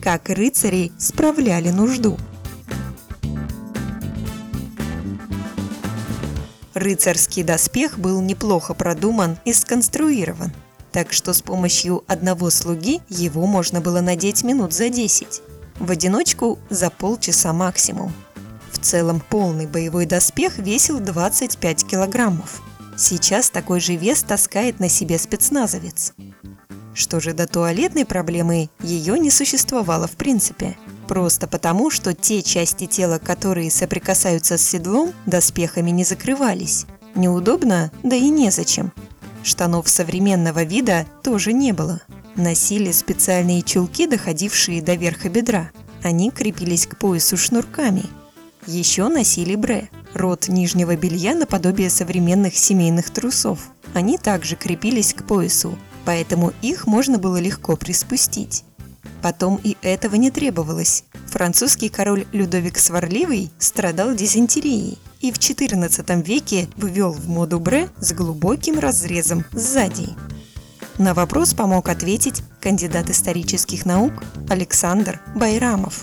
как рыцари справляли нужду. Рыцарский доспех был неплохо продуман и сконструирован, так что с помощью одного слуги его можно было надеть минут за 10, в одиночку за полчаса максимум. В целом полный боевой доспех весил 25 килограммов. Сейчас такой же вес таскает на себе спецназовец. Что же до туалетной проблемы, ее не существовало в принципе. Просто потому, что те части тела, которые соприкасаются с седлом, доспехами не закрывались. Неудобно, да и незачем. Штанов современного вида тоже не было. Носили специальные чулки, доходившие до верха бедра. Они крепились к поясу шнурками. Еще носили бре – род нижнего белья наподобие современных семейных трусов. Они также крепились к поясу, поэтому их можно было легко приспустить. Потом и этого не требовалось. Французский король Людовик Сварливый страдал дизентерией и в XIV веке ввел в моду бре с глубоким разрезом сзади. На вопрос помог ответить кандидат исторических наук Александр Байрамов.